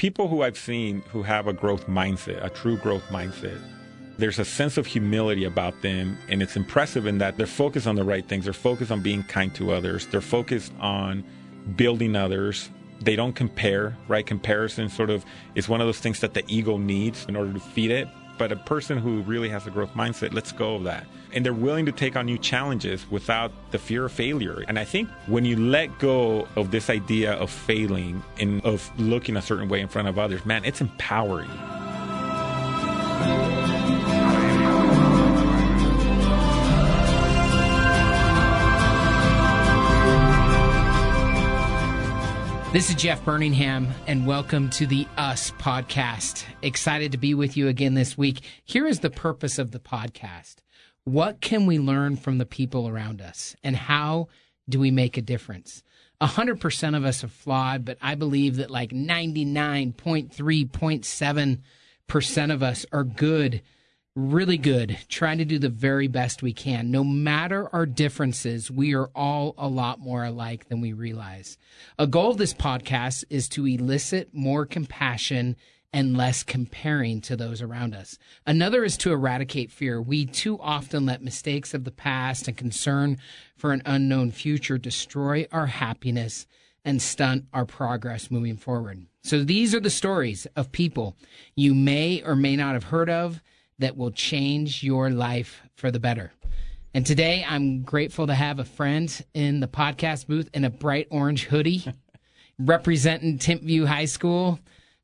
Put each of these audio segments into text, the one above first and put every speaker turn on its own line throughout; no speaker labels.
people who I've seen who have a growth mindset, a true growth mindset, there's a sense of humility about them, and it's impressive in that they're focused on the right things. They're focused on being kind to others. They're focused on building others. They don't compare, right? Comparison sort of is one of those things that the ego needs in order to feed it. But a person who really has a growth mindset lets go of that. And they're willing to take on new challenges without the fear of failure. And I think when you let go of this idea of failing and of looking a certain way in front of others, man, it's empowering.
This is Jeff Burningham, and welcome to the Us podcast. Excited to be with you again this week. Here is the purpose of the podcast What can we learn from the people around us, and how do we make a difference? 100% of us are flawed, but I believe that like 99.3.7% of us are good really good, trying to do the very best we can. No matter our differences, we are all a lot more alike than we realize. A goal of this podcast is to elicit more compassion and less comparing to those around us. Another is to eradicate fear. We too often let mistakes of the past and concern for an unknown future destroy our happiness and stunt our progress moving forward. So these are the stories of people you may or may not have heard of that will change your life for the better. And today I'm grateful to have a friend in the podcast booth in a bright orange hoodie representing Timpview High School,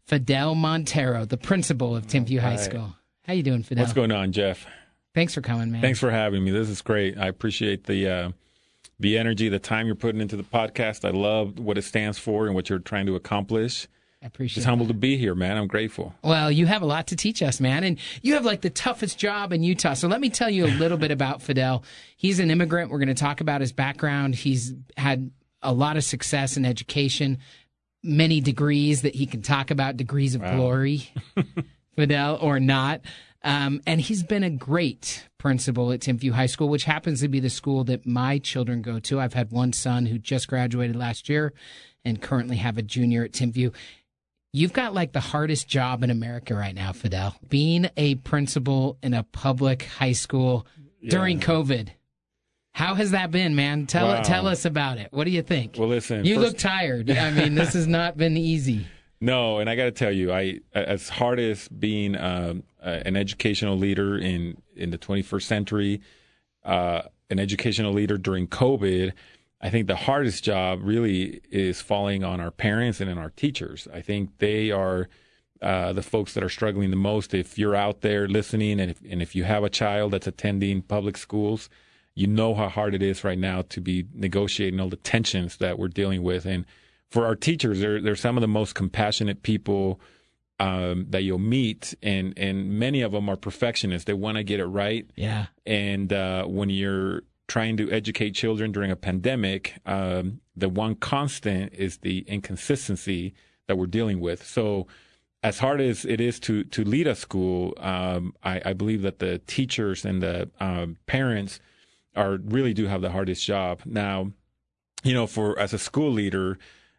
Fidel Montero, the principal of Timpview High School. How you doing, Fidel?
What's going on, Jeff?
Thanks for coming, man.
Thanks for having me. This is great. I appreciate the uh, the energy, the time you're putting into the podcast. I love what it stands for and what you're trying to accomplish.
I appreciate
humbled
that.
to be here, man. I'm grateful.
Well, you have a lot to teach us, man. And you have like the toughest job in Utah. So let me tell you a little bit about Fidel. He's an immigrant. We're going to talk about his background. He's had a lot of success in education, many degrees that he can talk about, degrees of glory, Fidel, or not. Um, and he's been a great principal at Timpview High School, which happens to be the school that my children go to. I've had one son who just graduated last year and currently have a junior at Timpview. You've got like the hardest job in America right now, Fidel. Being a principal in a public high school during COVID. How has that been, man? Tell
Wow.
tell us about it. What do you think?
Well, listen,
you
first-
look tired. I mean, this has not been easy.
No, and I got to tell you, I as hard as being um, uh, an educational leader in in the 21st century, uh, an educational leader during COVID, I think the hardest job really is falling on our parents and in our teachers. I think they are uh, the folks that are struggling the most. If you're out there listening, and if, and if you have a child that's attending public schools, you know how hard it is right now to be negotiating all the tensions that we're dealing with. And for our teachers, they're, they're some of the most compassionate people um, that you'll meet, and and many of them are perfectionists. They want to get it right,
Yeah.
and uh, when you're trying to educate children during a pandemic, um, the one constant is the inconsistency that we're dealing with. So, as hard as it is to to lead a school, um, I, I believe that the teachers and the um, parents are really do have the hardest job. Now, you know, for as a school leader,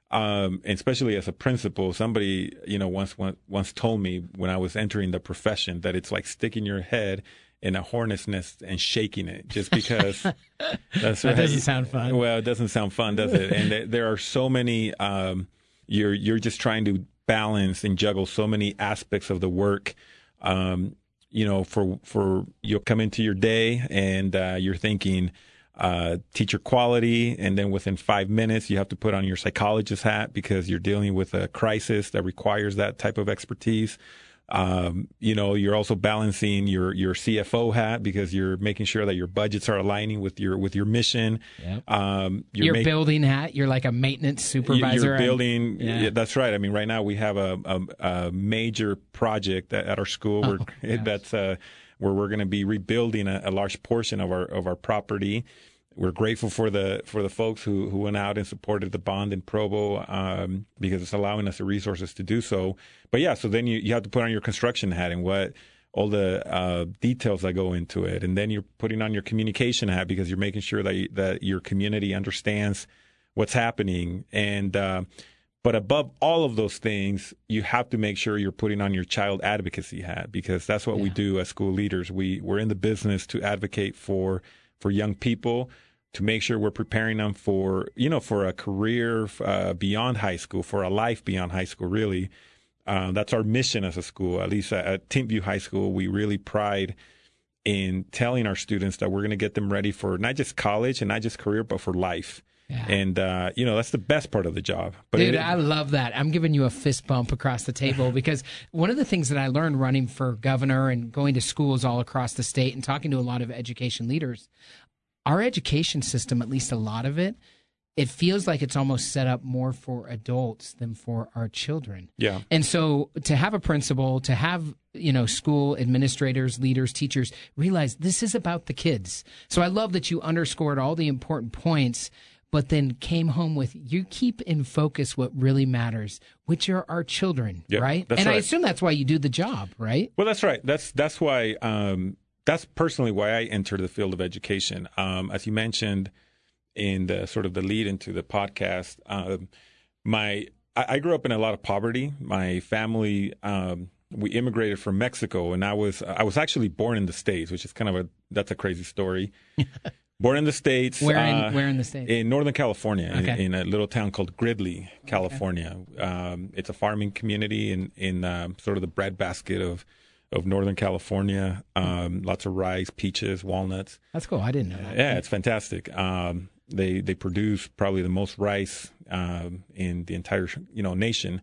um, especially as a principal, somebody you know once once once told me when I was entering the profession that it's like sticking your head in a hornet's nest and shaking it, just because. that's
That doesn't sound fun.
Well, it doesn't sound fun, does it? And th- there are so many. Um, you're you're just trying to balance and juggle so many aspects of the work. Um, you know, for for you'll come into your day and uh, you're thinking uh, teacher quality, and then within five minutes you have to put on your psychologist hat because you're dealing with a crisis that requires that type of expertise. Um, you know, you're also balancing your your CFO hat because you're making sure that your budgets are aligning with your with your mission.
Yep.
Um, you're
Your
making
building hat. You're like a maintenance supervisor.
You're building.
Yeah.
yeah, that's right. I mean, right now we have a, a, a major project at, at our school where that's uh, where we're going to be rebuilding a, a large portion of our of our property. We're grateful for the for the folks who, who went out and supported the bond in Provo um, because it's allowing us the resources to do so. But yeah, so then you, you have to put on your construction hat and what all the uh, details that go into it, and then you're putting on your communication hat because you're making sure that you, that your community understands what's happening and. Uh, But above all of those things, you have to make sure you're putting on your child advocacy hat because that's what yeah. we do as school leaders. We we're in the business to advocate for for young people to make sure we're preparing them for you know for a career uh, beyond high school, for a life beyond high school. Really, uh, that's our mission as a school. At least at, at Timpview High School, we really pride in telling our students that we're going to get them ready for not just college and not just career, but for life. Yeah. And uh, you know that's the best part of the job.
But Dude, it, I love that. I'm giving you a fist bump across the table because one of the things that I learned running for governor and going to schools all across the state and talking to a lot of education leaders, our education system, at least a lot of it, it feels like it's almost set up more for adults than for our children.
Yeah.
And so to have a principal, to have, you know, school administrators, leaders, teachers realize this is about the kids. So I love that you underscored all the important points but then came home with you keep in focus what really matters, which are our children, yep, right? and right. I assume that's why you do the job, right?
Well, that's right. That's that's why um, that's personally why I entered the field of education. Um, as you mentioned in the sort of the lead into the podcast, um, my I, I, grew up in a lot of poverty. My family. Um, we immigrated from Mexico, and I was I was actually born in the states, which is kind of a that's a crazy story. Born in the states.
Where in uh, Where in the states?
In Northern California, okay. in, in, a little town called Gridley, California. Okay. Um, it's a farming community in in uh, sort of the breadbasket of of Northern California. Um, lots of rice, peaches, walnuts.
That's cool. I didn't know that.
Yeah, it's fantastic. Um, they they produce probably the most rice um, in the entire you know nation.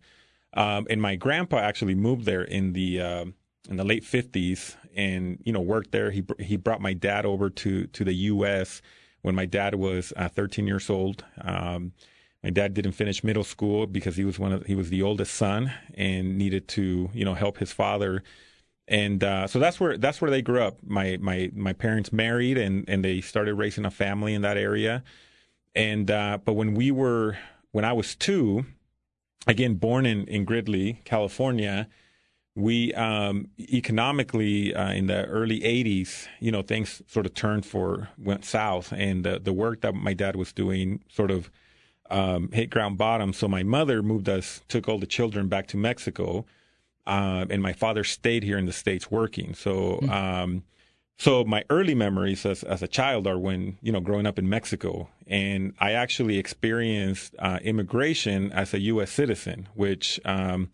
Um, and my grandpa actually moved there in the uh, in the late 50s and you know worked there. He he brought my dad over to to the US when my dad was uh, 13 years old. Um, my dad didn't finish middle school because he was one of he was the oldest son and needed to you know help his father. And uh, so that's where that's where they grew up. My my my parents married and and they started raising a family in that area. And uh, but when we were when I was 2 again born in in Gridley California we um, economically uh, in the early 80s you know things sort of turned for went south. And the, the work that my dad was doing sort of um, hit ground bottom. So my mother moved us took all the children back to mexico uh, and my father stayed here in the states working. So mm-hmm. um, so my early memories as, as a child are when you know growing up in mexico. And i actually experienced uh, immigration as a u.s citizen which um,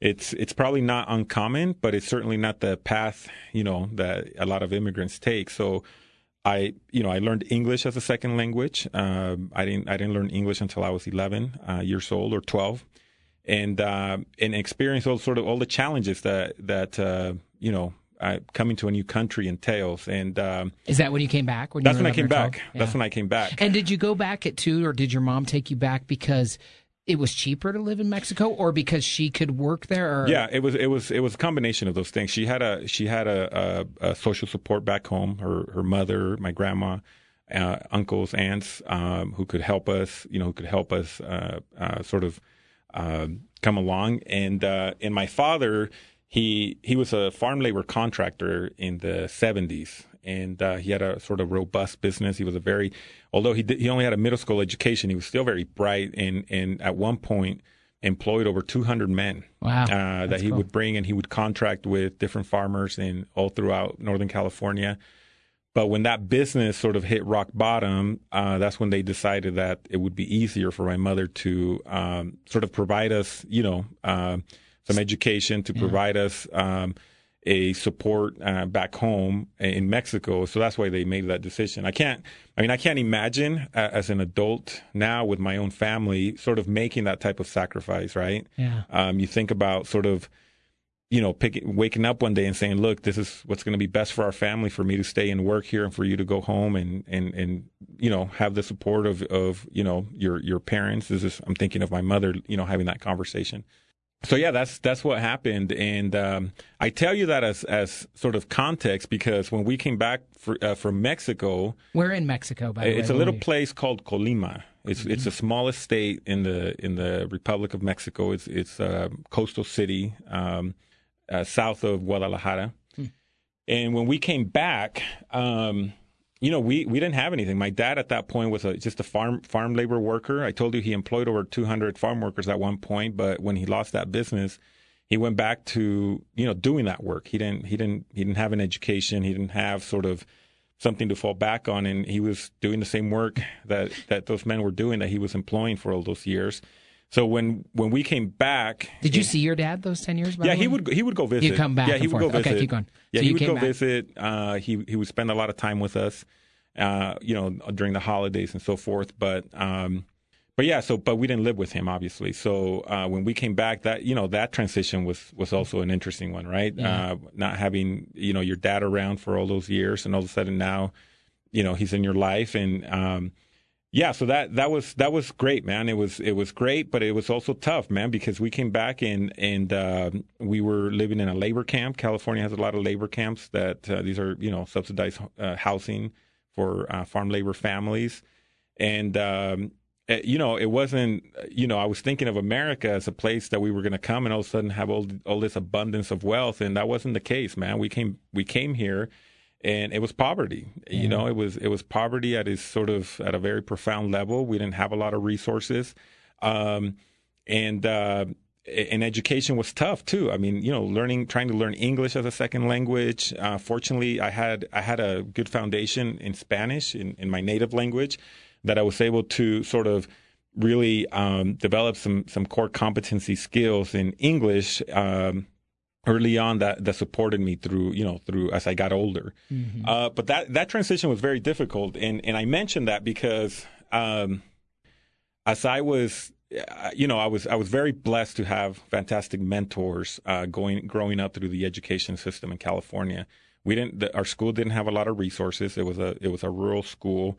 it's it's probably not uncommon, but it's certainly not the path you know that a lot of immigrants take. So. I, you know, I learned English as a second language. Uh, I didn't, I didn't learn English until I was 11 uh, years old or 12, and uh, and experienced all sort of all the challenges that that uh, you know uh, coming to a new country entails. And um,
is that when you came back? When
that's when I came back. Yeah. That's when I came back.
And did you go back at two, or did your mom take you back because it was cheaper to live in Mexico, or because she could work there? Or?
Yeah, it was it was it was a combination of those things. She had a she had a, a, a social support back home. Her her mother, my grandma, uh, uncles, aunts, um, who could help us. You know, who could help us uh, uh, sort of um, come along. And uh, and my father, he he was a farm labor contractor in the seventies, and uh, he had a sort of robust business. He was a very, although he did, he only had a middle school education, he was still very bright, and and at one point employed over 200 men
wow.
uh, that he cool. would bring, and he would contract with different farmers in all throughout Northern California. But when that business sort of hit rock bottom, uh, that's when they decided that it would be easier for my mother to um, sort of provide us, you know, uh, some education, to yeah. provide us. Um, a support uh, back home in Mexico. So that's why they made that decision. I can't, I mean, I can't imagine uh, as an adult now with my own family sort of making that type of sacrifice, right?
Yeah.
Um, you think about sort of, you know, picking, waking up one day and saying, look, this is what's going to be best for our family, for me to stay and work here and for you to go home and, and, and, you know, have the support of, of, you know, your, your parents. This is, I'm thinking of my mother, you know, having that conversation so yeah, that's that's what happened, and um, I tell you that as as sort of context because when we came back for, uh, from Mexico,
we're in Mexico. By
it's
way, It's
a little place called Colima. It's mm-hmm. it's the smallest state in the in the Republic of Mexico. It's it's a coastal city um, uh, south of Guadalajara, hmm. and when we came back. Um, you know, we, we didn't have anything. My dad at that point was a, just a farm farm labor worker. I told you he employed over 200 farm workers at one point, but when he lost that business, he went back to you know doing that work. He didn't he didn't he didn't have an education. He didn't have sort of something to fall back on, and he was doing the same work that that those men were doing that he was employing for all those years. So when when we came back,
did you see your dad those ten years?
yeah, he would he would go visit.
You come back.
Yeah, he
would
forth.
go visit. Okay, keep going.
Yeah,
so
he would go
back.
visit. Uh, he he would spend a lot of time with us, uh, you know, during the holidays and so forth. But um, but yeah, so but we didn't live with him obviously. So uh, when we came back, that you know that transition was was also an interesting one, right?
Yeah.
Uh, not having you know your dad around for all those years, and all of a sudden now, you know, he's in your life, and um, yeah, so that that was that was great, man. It was it was great, but it was also tough, man, because we came back and and uh, we were living in a labor camp. California has a lot of labor camps that uh, these are you know subsidized uh, housing for uh, farm labor families, and um, eh, you know it wasn't you know I was thinking of America as a place that we were going to come and all of a sudden have all all this abundance of wealth, and that wasn't the case, man. We came we came here and it was poverty.
Yeah.
You know, it was it was poverty at its sort of at a very profound level. We didn't have a lot of resources, um, and uh, and education was tough too. I mean, you know, learning trying to learn English as a second language. Uh, fortunately, I had I had a good foundation in Spanish in, in my native language that I was able to sort of really um, develop some some core competency skills in English. Um, early on that that supported me through you know through as I got older.
Mm-hmm.
Uh, but that that transition was very difficult, and and I mentioned that because um, as I was. uh, You know, I was I was very blessed to have fantastic mentors uh, going growing up through the education system in California. We didn't the, our school didn't have a lot of resources. It was a it was a rural school.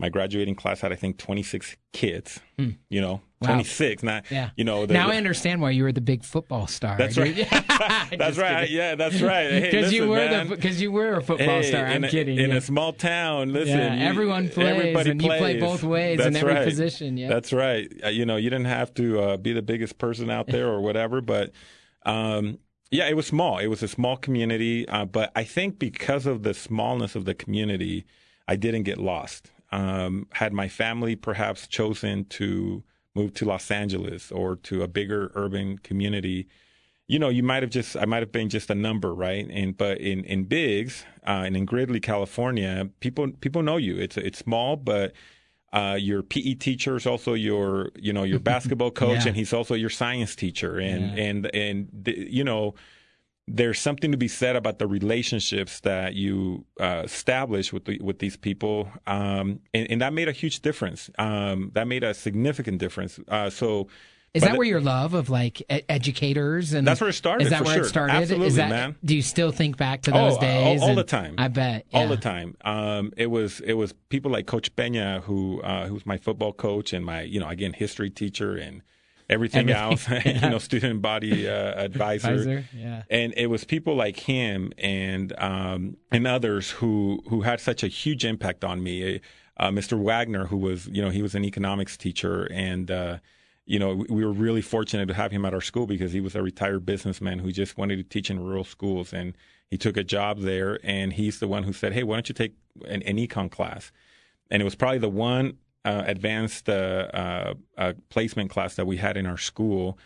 My graduating class had I think 26 kids.
Hmm.
You know,
Wow.
26. Not
Yeah.
you know. the-
now I understand why you were the big football star.
That's right. that's right.
kidding.
Yeah, that's right. Hey,
Because you were because you were a football
Hey,
star. I'm
a,
kidding.
In
yeah.
a small town, listen.
Yeah,
you-
everyone plays,
everybody
and you play
plays.
both ways in
That's
every
right.
position, yeah.
that's right. Uh, you know, you didn't have to uh, be the biggest person out there or whatever, but um, yeah, it was small. It was a small community, uh, but I think because of the smallness of the community, I didn't get lost. Um, had my family perhaps chosen to move to Los Angeles or to a bigger urban community, you know, you might have just, I might have been just a number, right? And but in in Biggs uh, and in Gridley, California, people people know you. It's it's small, but uh, your PE teacher is also your, you know, your basketball coach,
Yeah.
and he's also your science teacher, and
Yeah.
and and you know, there's something to be said about the relationships that you uh, establish with the, with these people, um, and, and that made a huge difference. Um, that made a significant difference. Uh, so.
Is that
the-
where your love of like e- educators and
That's where it started,
Is that where
sure.
it started?
Absolutely,
Is that,
man.
Do you still think back to
Oh,
those
all-
days?
all
And
the time.
I bet
all the time. Um, it was it was people like Coach Pena, who uh, who's my football coach and my you know again history teacher and everything,
Everything,
else,
yeah.
you know, student body uh, advisor.
Advisor, yeah.
And it was people like him and um, and others who who had such a huge impact on me. Uh, Mr. Wagner, who was you know he was an economics teacher and. Uh, you know, we- we were really fortunate to have him at our school because he was a retired businessman who just wanted to teach in rural schools, and he took a job there. And he's the one who said, "Hey, why don't you take an, an econ class?" And it was probably the one uh, advanced uh, uh, uh, placement class that we had in our school.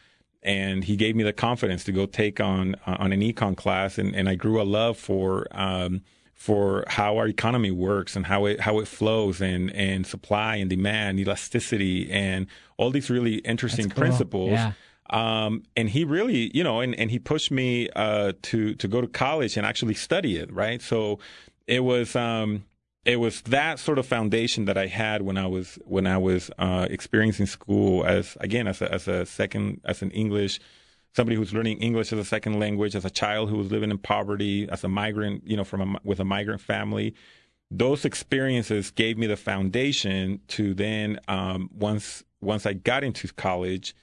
And he gave me the confidence to go take on uh, on an econ class, and, and I grew a love for um, for how our economy works and how it how it flows and and supply and demand, elasticity, and all these really interesting
cool.
principles.
Yeah.
Um, and he really, you know, and, and he pushed me uh, to to go to college and actually study it, right? So it was um, it was that sort of foundation that I had when I was when I was uh, experiencing school as again as a, as a second as an English somebody who's learning English as a second language, as a child who was living in poverty, as a migrant, you know, from a, with a migrant family. Those experiences gave me the foundation to then um, once once I got into college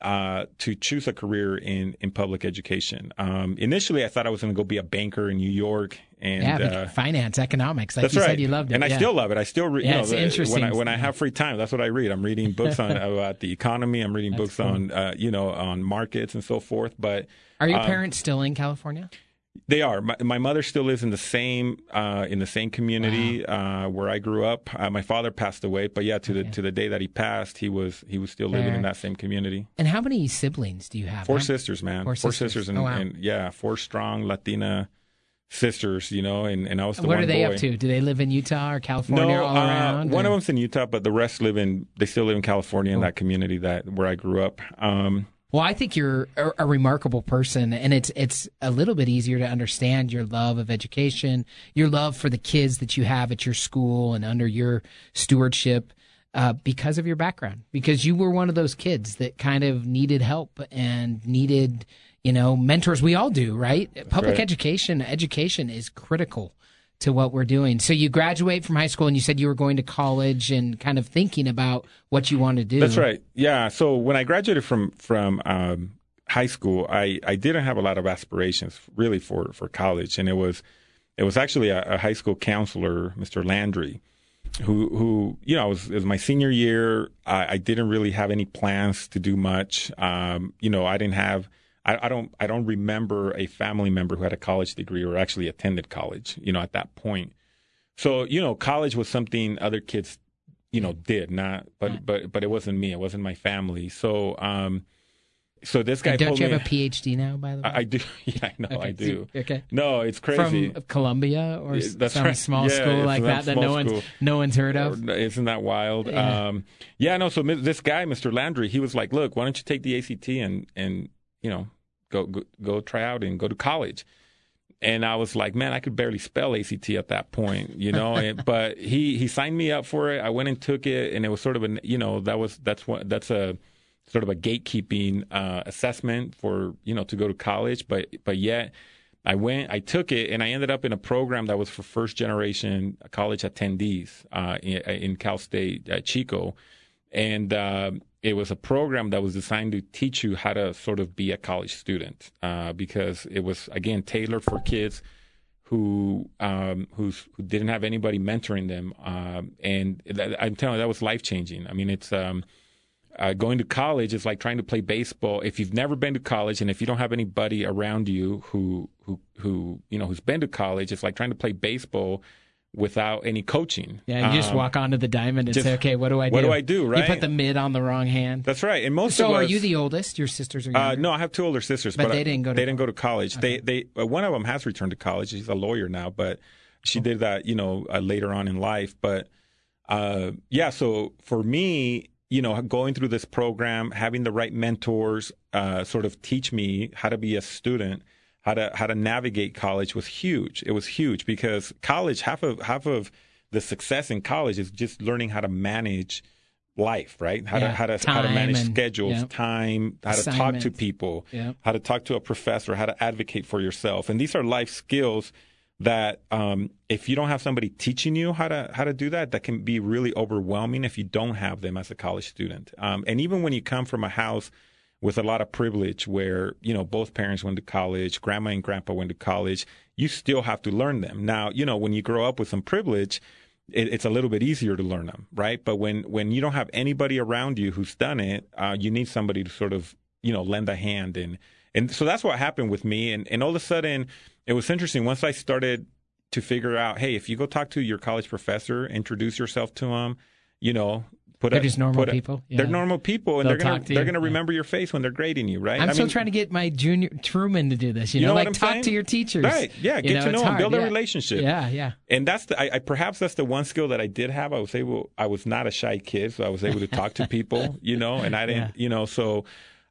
uh, to choose a career in in public education. Um, initially, I thought I was going to go be a banker in New York, and
yeah,
uh,
finance, economics, like
that's
you
right.
said, you loved it,
and I still love it. I still, read.
Yeah,
you know,
it's
the-
interesting.
when I when I have free time, that's what I read. I'm reading books on about the economy. I'm reading
That's
books
cool.
on uh, you know on markets and so forth. But
Are your
um,
parents still in California?
They are. My, my mother still lives in the same uh, in the same community wow. uh, where I grew up. Uh, my father passed away, but yeah, to okay. the to the day that he passed, he was he was still living in that same community.
And how many siblings do you have?
Four how? sisters, man.
Four,
four
sisters,
sisters and,
oh, wow.
and, yeah, four strong Latina sisters, you know, and, and I was the
what
one
are they
boy.
up to? Do they live in Utah or California
no,
all
uh,
around?
One
or?
of them's in Utah, but the rest live in they still live in California in that community that where I grew up. Um,
well, I think you're a, a, remarkable person, and it's it's a little bit easier to understand your love of education, your love for the kids that you have at your school and under your stewardship, uh, because of your background. Because you were one of those kids that kind of needed help and needed, you know, mentors. We all do, right? Public
right.
education, education is critical to what we're doing. So you graduate from high school and you said you were going to college and kind of thinking about what you want to do.
That's right. Yeah. So when I graduated from from um, high school, I, I didn't have a lot of aspirations really for, for college, and it was it was actually a, a high school counselor, Mr. Landry, who who you know it was, it was my senior year. I, I, didn't really have any plans to do much. Um, you know, I didn't have I, I, don't I don't remember a family member who had a college degree or actually attended college. You know, at that point. So you know, college was something other kids, you know, did not, but right. but but it wasn't me. It wasn't my family. So um, so this guy.
And don't you
me,
have a PhD now? By the way,
I, I do. Yeah, I know
okay.
I do.
Okay.
No, it's crazy.
From Columbia or
That's
some
right.
small
yeah,
school like that that no
school.
one's no one's heard of.
Isn't that wild?
Yeah.
Um, yeah. No. So this guy, Mr. Landry, he was like, "Look, why don't you take the ACT and and you know go, go go try out and go to college. And I was like, man, I could barely spell ACT at that point, you know. and, but he he signed me up for it. I went and took it, and it was sort of a you know that was that's what that's a sort of a gatekeeping uh, assessment for you know to go to college. But but yet I went, I took it, and I ended up in a program that was for first generation college attendees uh, in, in, Cal State at Chico, and uh, it was a program that was designed to teach you how to sort of be a college student uh, because it was again tailored for kids who um, who didn't have anybody mentoring them, um, and I'm telling you that was life changing. I mean, it's um, uh, going to college is like trying to play baseball. If you've never been to college and if you don't have anybody around you who who who you know who's been to college, it's like trying to play baseball without any coaching.
Yeah, you just
Um,
walk onto the diamond and
just-
say, "Okay, what do I do?"
what do I do, Right?
You put the mid on the wrong hand.
That's right. And most
So,
of
are
us,
you the oldest? Your sisters are
Uh, no, I have two older sisters,
But
but,
they
I-
didn't go to
They didn't go to college.
Okay.
They they uh, one of them has returned to college. She's a lawyer now, but she did that you know uh, later on in life. But uh, yeah, so for me, you know, going through this program, having the right mentors, uh, sort of teach me how to be a student, how to how to navigate college was huge. It was huge because college half of half of the success in college is just learning how to manage life, right? How
Yeah,
to how to how to manage
and-
schedules,
yeah.
time, how to talk to people,
Yeah.
how to talk to a professor, how to advocate for yourself. And these are life skills that um, if you don't have somebody teaching you how to how to do that, that can be really overwhelming if you don't have them as a college student. Um, and even when you come from a house with a lot of privilege, where you know both parents went to college, grandma and grandpa went to college, you still have to learn them. Now, you know when you grow up with some privilege, it, it's a little bit easier to learn them, right? But when when you don't have anybody around you who's done it, uh, you need somebody to sort of you know lend a hand and and so that's what happened with me. And and all of a sudden, it was interesting once I started to figure out, hey, if you go talk to your college professor, introduce yourself to them, you know. Put
They're
a,
just normal
a-
people?
They're
Yeah.
normal people, and
They'll
they're gonna
to
they're
you.
gonna
Yeah.
remember your face when they're grading you, right?
I'm
I
still
mean,
trying to get my junior Truman to do this. You,
You know
know, like talk
saying?
to your teachers.
Right. Yeah.
You
Get
know,
to know them. Build a relationship.
Yeah, yeah.
and that's the I, I perhaps that's the one skill that I did have. I was able I was not a shy kid, so I was able to talk to people, you know, and I didn't, you know, so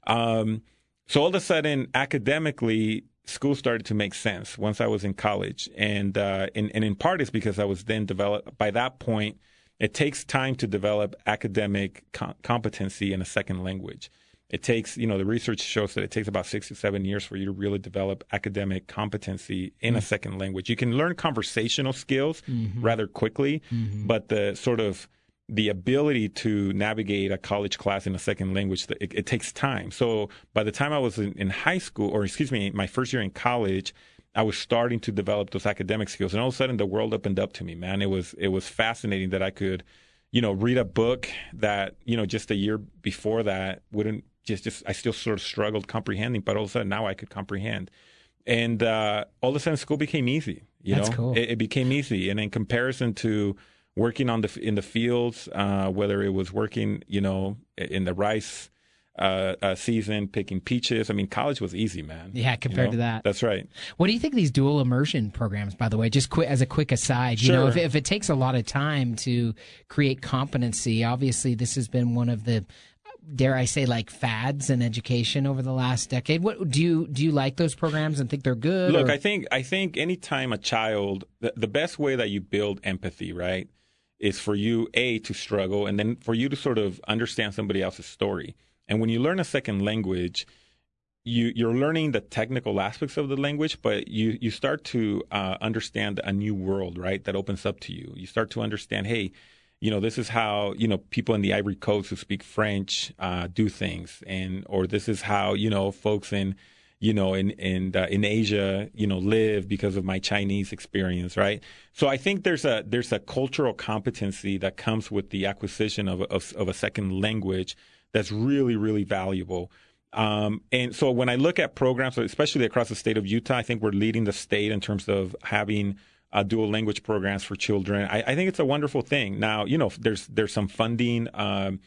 um so all of a sudden academically school started to make sense once I was in college. And uh and, and in part it's because I was then developed by that point it takes time to develop academic com- competency in a second language. It takes, you know, the research shows that it takes about six to seven years for you to really develop academic competency in a mm-hmm. second language. You can learn conversational skills mm-hmm. rather quickly, mm-hmm. but the sort of the ability to navigate a college class in a second language, it, it takes time. So by the time I was in, in high school, or excuse me, my first year in college, I was starting to develop those academic skills, and all of a sudden the world opened up to me. Man, it was it was fascinating that I could, you know, read a book that you know just a year before that wouldn't just just I still sort of struggled comprehending, but all of a sudden now I could comprehend. and uh, all of a sudden school became easy. You
That's
know,
cool.
it, it became easy, and in comparison to working on the in the fields, uh, whether it was working, you know, in the rice uh, uh, season, picking peaches. I mean, college was easy, man.
Yeah,
you
compared
know?
to that.
That's right.
What do you think of these dual immersion programs, by the way? Just as a quick aside, you know, if, if it takes a lot of time to create competency, obviously this has been one of the, dare I say, like fads in education over the last decade. What do you do? You like those programs and think they're good?
Look,
or-
I think I think anytime a child, the, the best way that you build empathy, right, is for you a to struggle, and then for you to sort of understand somebody else's story. And when you learn a second language, you you're learning the technical aspects of the language, but you you start to uh, understand a new world, right? That opens up to you. You start to understand, hey, you know, this is how you know people in the Ivory Coast who speak French uh, do things, and or this is how you know folks in you know in in uh, in Asia you know live because of my Chinese experience, right? So I think there's a there's a cultural competency that comes with the acquisition of of, of a second language that's really really valuable. Um, and so when I look at programs, especially across the state of Utah, I think we're leading the state in terms of having uh, dual language programs for children. I, I think it's a wonderful thing. Now, you know, there's there's some funding um,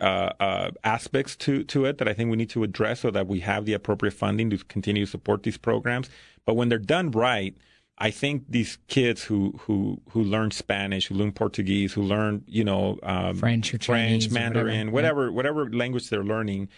uh, uh, aspects to to it that I think we need to address so that we have the appropriate funding to continue to support these programs. But when they're done right, I think these kids who who who learn Spanish, who learn Portuguese, who learn you know um,
French Chinese
French, Mandarin,
whatever.
whatever whatever language they're learning.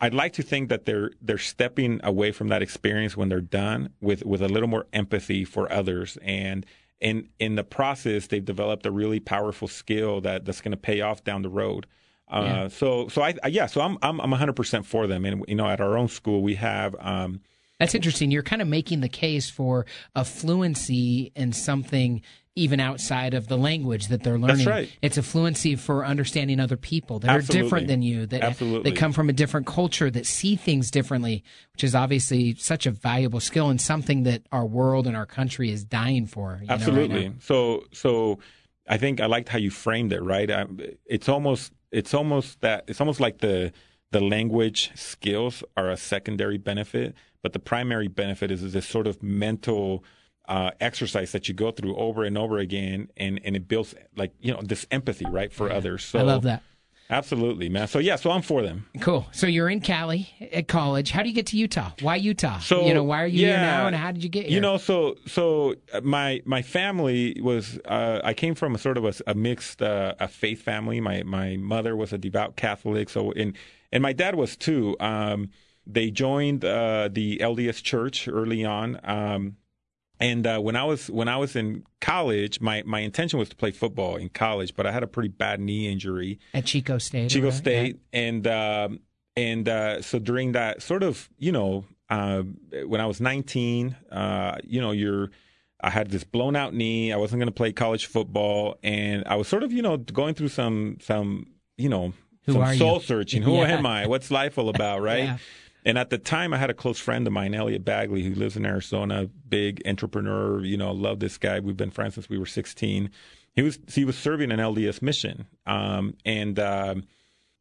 I'd like to think that they're they're stepping away from that experience when they're done with with a little more empathy for others and in in the process they've developed a really powerful skill that that's going to pay off down the road. Uh,
Yeah.
So so I, I yeah so I'm I'm I'm 100 percent for them and you know at our own school we have um,
That's interesting. You're kind of making the case for a fluency in something even outside of the language that they're learning.
right.
It's a fluency for understanding other people that are different than you, that
Absolutely.
that come from a different culture, that see things differently, which is obviously such a valuable skill and something that our world and our country is dying for. you know, right
Absolutely.
now.
so so I think I liked how you framed it. Right. I, it's almost it's almost that it's almost like the the language skills are a secondary benefit, but the primary benefit is, is this sort of mental uh, exercise that you go through over and over again, and and it builds like you know this empathy right for others. So
I love that.
Absolutely, man. So yeah, so I'm for them.
Cool. So you're in Cali at college. How do you get to Utah? Why Utah?
So
you know, why are you here now, and how did you get here?
You know, so so uh, my my family was uh, I came from a sort of a, a mixed uh, a faith family. My my mother was a devout Catholic, so and and my dad was too. Um, they joined uh, the LDS Church early on. Um, and uh, when I was when I was in college, my, my intention was to play football in college, but I had a pretty bad knee injury.
at Chico State.
Chico
right?
State, and um, and uh, so during that sort of you know uh, when I was 19, uh, you know you're I had this blown out knee. I wasn't going to play college football, and I was sort of you know going through some some you know
Who
some
are you?
soul searching. Who
Yeah.
am I? What's life all about? Right.
Yeah.
And at the time, I had a close friend of mine, Elliot Bagley, who lives in Arizona, big entrepreneur. You know, love this guy. We've been friends since we were 16. He was he was serving an LDS mission, um, and um,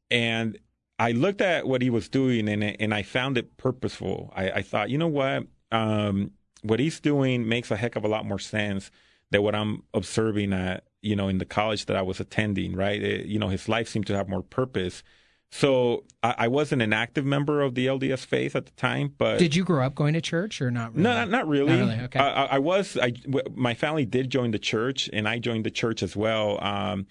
and I looked at what he was doing, and and I found it purposeful. I, I thought, you know what, um, what he's doing makes a heck of a lot more sense than what I'm observing at you know in the college that I was attending. Right, It- you know, his life seemed to have more purpose. So I, I wasn't an active member of the LDS faith at the time, but
Did you grow up going to church or not? Really?
no, not, not really.
Not really, okay.
I, I- was. I, w- my family did join the church, and I joined the church as well. Um,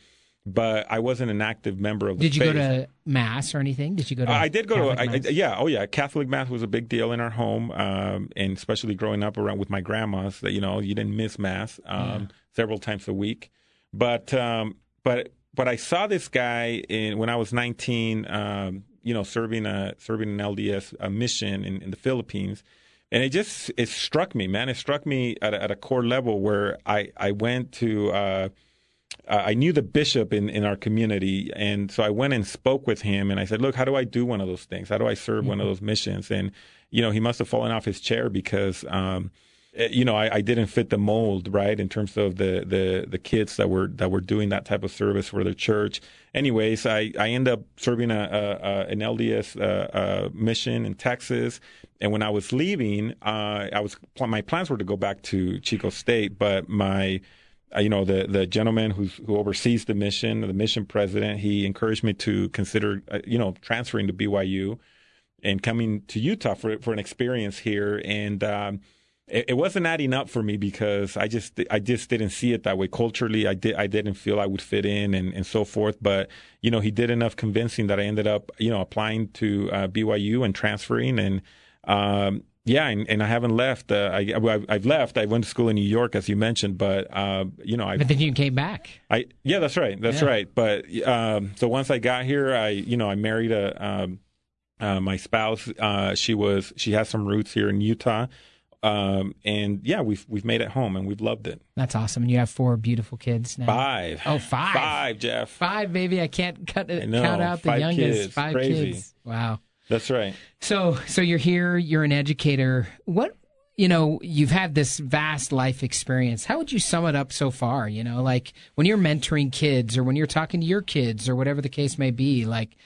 but I wasn't an active member of the
Did you
faith.
go to mass or anything? Did you go to?
I did go
Catholic
to, I, I, yeah, oh yeah, Catholic mass was a big deal in our home, um, and especially growing up around with my grandmas. That you know, you didn't miss mass um, several times a week. But um, but but I saw this guy in when I was 19. Um, you know, serving a serving an LDS a mission in, in the Philippines, and it just it struck me, man. It struck me at a, at a core level where I I went to. Uh, I knew the bishop in, in our community, and so I went and spoke with him, and I said, "Look, how do I do one of those things? How do I serve one of those missions?" And you know, he must have fallen off his chair because um, you know, I, I, didn't fit the mold, right, in terms of the, the, the kids that were that were doing that type of service for the church. Anyways, I, I ended up serving a, a, an LDS uh, uh, mission in Texas, and when I was leaving, uh, I was my plans were to go back to Chico State, but my uh, you know the the gentleman who's who oversees the mission, the mission president, he encouraged me to consider uh, you know transferring to BYU and coming to Utah for for an experience here and. Um, it, it wasn't adding up for me because I just I just didn't see it that way culturally. I did I didn't feel I would fit in and, and so forth. But you know he did enough convincing that I ended up you know applying to uh, BYU and transferring and um, yeah, and, and, I haven't left. Uh, I, have left. I went to school in New York, as you mentioned, but uh, you know, I.
But then you came back.
I yeah, that's right. That's yeah. right. But um, so once I got here, I you know I married a um, uh, my spouse. Uh, she was she has some roots here in Utah. Um, and yeah, we've we've made it home and we've loved it.
That's awesome. And you have four beautiful kids now.
Five.
Oh, five.
Five, Jeff.
Five, baby. I can't cut it, count out the youngest.
Kids.
Five
Crazy.
kids. Wow.
That's right.
So so you're here. You're an educator. What you know, you've had this vast life experience. How would you sum it up so far? You know, like when you're mentoring kids or when you're talking to your kids or whatever the case may be, like,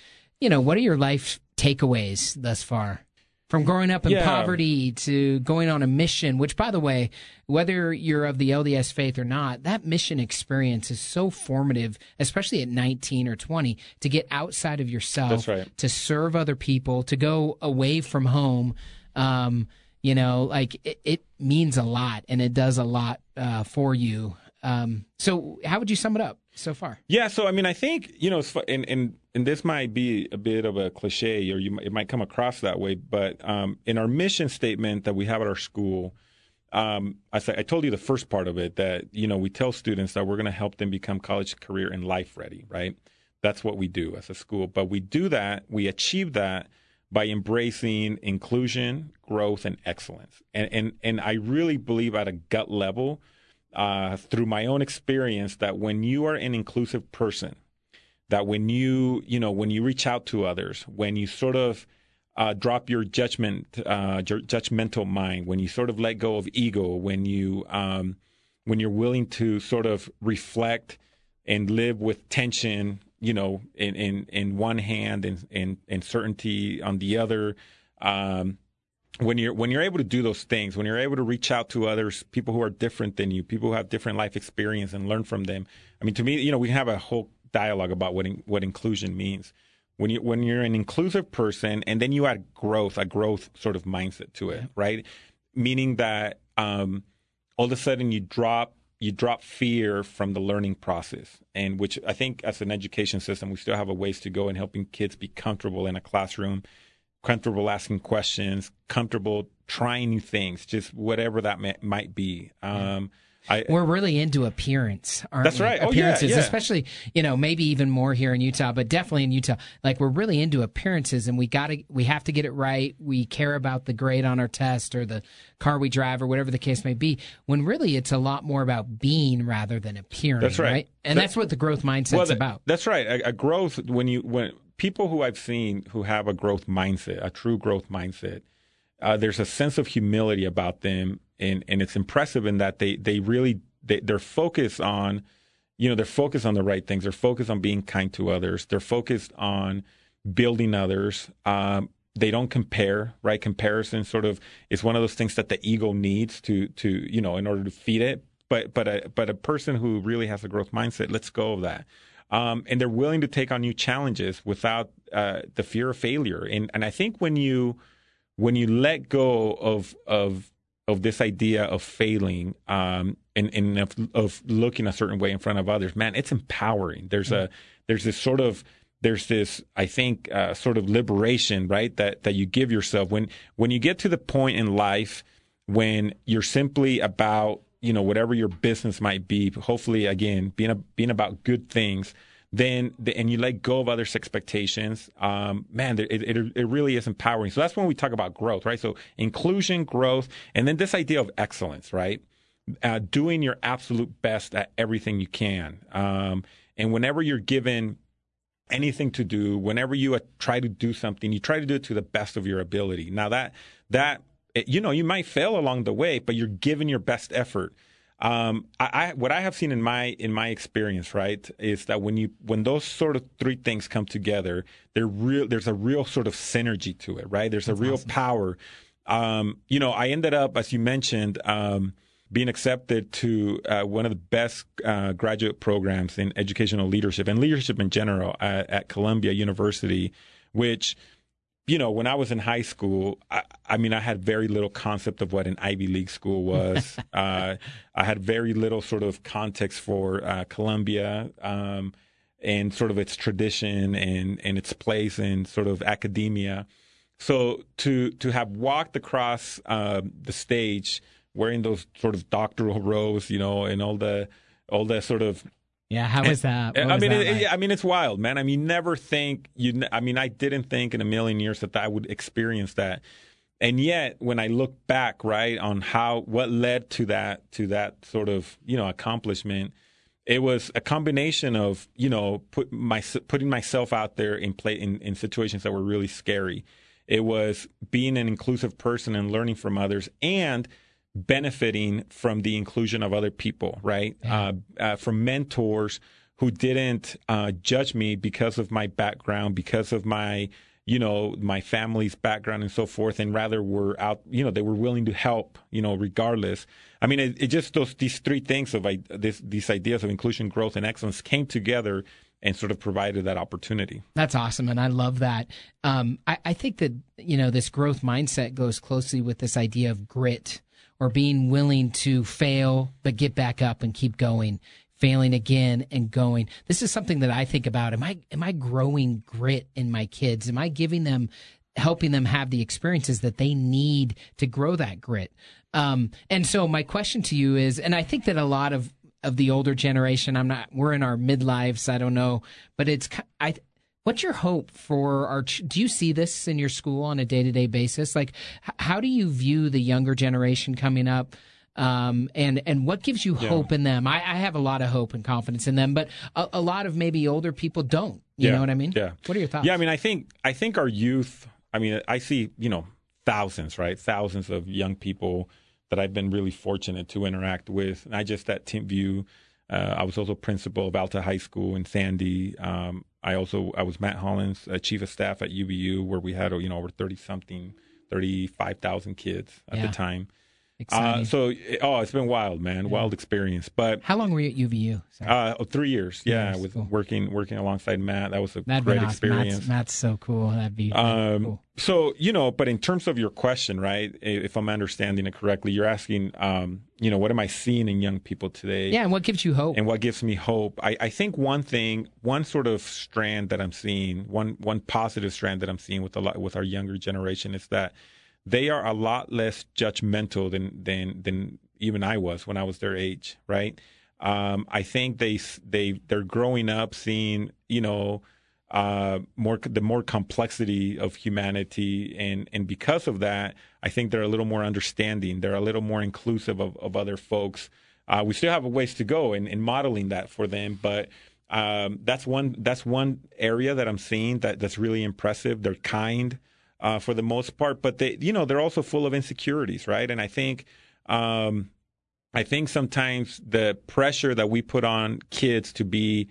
you know, what are your life takeaways thus far? From growing up in yeah. poverty to going on a mission, which, by the way, whether you're of the LDS faith or not, that mission experience is so formative, especially at 19 or 20, to get outside of yourself,
right.
to serve other people, to go away from home. Um, you know, like it, it, means a lot and it does a lot uh, for you. Um, so, how would you sum it up so far?
Yeah, so I mean, I think you know, and and and this might be a bit of a cliche, or you, it might come across that way. But um, in our mission statement that we have at our school, um, I, said I told you the first part of it that you know we tell students that we're going to help them become college, career, and life ready. Right? That's what we do as a school. But we do that, we achieve that by embracing inclusion, growth, and excellence. And and and I really believe at a gut level, uh, through my own experience, that when you are an inclusive person that when you you know when you reach out to others when you sort of uh, drop your judgment uh, judgmental mind when you sort of let go of ego when you um, when you're willing to sort of reflect and live with tension you know in in, in one hand and, and and certainty on the other um, when you're when you're able to do those things, when you're able to reach out to others, people who are different than you, people who have different life experience, and learn from them. I mean, to me, you know, we have a whole dialogue about what in, what inclusion means. When you when you're an inclusive person, and then you add growth, a growth sort of mindset to it, right? Meaning that um, all of a sudden you drop you drop fear from the learning process, and which I think as an education system we still have a ways to go in helping kids be comfortable in a classroom, comfortable asking questions, comfortable trying new things, just whatever that may, might be. Um,
I, We're really into appearance, aren't
that's
we?
right.
Appearances,
oh, yeah, yeah.
especially you know maybe even more here in Utah, but definitely in Utah. Like we're really into appearances, and we got to we have to get it right. We care about the grade on our test or the car we drive or whatever the case may be. When really it's a lot more about being rather than appearing.
That's right. right?
And that's, that's what the growth mindset's well, that, about.
That's right. A, a growth when you when people who I've seen who have a growth mindset, a true growth mindset. Uh, there's a sense of humility about them and and it's impressive in that they they really they, they're focused on you know they're focused on the right things. They're focused on being kind to others. They're focused on building others. Um, they don't compare right? Comparison sort of is one of those things that the ego needs to to you know in order to feed it. But but a but a person who really has a growth mindset lets go of that um, and they're willing to take on new challenges without uh, the fear of failure and and I think when you when you let go of of of this idea of failing um, and, and of, of, looking a certain way in front of others, man, it's empowering. There's mm-hmm. a there's this sort of there's this I think uh, sort of liberation, right? That that you give yourself when when you get to the point in life when you're simply about you know whatever your business might be. Hopefully, again, being a, being about good things then the, and you let go of others' expectations, um, man, it, it, it really is empowering. So that's when we talk about growth, right? So inclusion, growth, and then this idea of excellence, right? Uh, doing your absolute best at everything you can. Um, and whenever you're given anything to do, whenever you uh, try to do something, you try to do it to the best of your ability. Now that that it, you know, you might fail along the way, but you're giving your best effort. Um, I, I, what I have seen in my in my experience, right, is that when you when those sort of three things come together, they're real. There's a real sort of synergy to it, right? There's That's a real awesome. power. Um, you know, I ended up, as you mentioned, um, being accepted to uh, one of the best uh, graduate programs in educational leadership and leadership in general at, at Columbia University, which you know, when I was in high school, I, I, mean, I had very little concept of what an Ivy League school was. uh, I had very little sort of context for uh, Columbia um, and sort of its tradition and, and its place in sort of academia. So to to have walked across uh, the stage wearing those sort of doctoral robes, you know, and all the all the sort of
yeah, how was that?
What I mean, that like? I mean, it's wild, man. I mean, never think you. I mean, I didn't think in a million years that I would experience that, and yet when I look back, right, on how what led to that to that sort of you know accomplishment, it was a combination of you know put my putting myself out there in play in, in situations that were really scary. It was being an inclusive person and learning from others, and benefiting from the inclusion of other people, right? Yeah. Uh, uh, from mentors who didn't uh, judge me because of my background, because of my, you know, my family's background and so forth, and rather were out, you know, they were willing to help, you know, regardless. I mean, it, it just those these three things of this, these ideas of inclusion, growth, and excellence came together and sort of provided that opportunity.
That's awesome, and I love that. Um, I, I think that you know this growth mindset goes closely with this idea of grit or being willing to fail but get back up and keep going failing again and going. This is something that i think about. Am i am i growing grit in my kids? Am i giving them helping them have the experiences that they need to grow that grit? Um, and so my question to you is and i think that a lot of of the older generation i'm not we're in our midlives i don't know but it's i What's your hope for our? Do you see this in your school on a day to day basis? Like, how do you view the younger generation coming up? Um, and and what gives you yeah. hope in them? I, I, have a lot of hope and confidence in them, but a, a lot of maybe older people don't. You yeah. know what I mean?
Yeah.
What are your thoughts?
Yeah, I mean, I think I think our youth. I mean, I see you know thousands, right? Thousands of young people that I've been really fortunate to interact with, and I just at Timpview. Uh, I was also principal of Alta High School in Sandy. Um, I also I was Matt Holland's, uh, chief of staff at UVU, where we had you know over thirty something, thirty five thousand kids at yeah. the time. Uh, so, oh, it's been wild, man. Yeah. Wild experience. But
how long were you at UVU?
Uh, oh, three years. Yeah, years. with cool. working working alongside Matt. That was a That'd great awesome. experience.
Matt's, Matt's, so cool. That'd be um, cool.
So you know, but in terms of your question, right? If I'm understanding it correctly, you're asking, um, you know, what am I seeing in young people today?
Yeah, and what gives you hope?
And what gives me hope? I, I think one thing, one sort of strand that I'm seeing, one one positive strand that I'm seeing with a lot with our younger generation is that they are a lot less judgmental than than than even I was when I was their age, right? Um, I think they they they're growing up seeing you know uh, more the more complexity of humanity, and and because of that, I think they're a little more understanding. They're a little more inclusive of, of other folks. Uh, we still have a ways to go in, in modeling that for them, but um, that's one that's one area that I'm seeing that that's really impressive. They're kind uh, for the most part, but they, you know, they're also full of insecurities, right? And I think, um, I think sometimes the pressure that we put on kids to be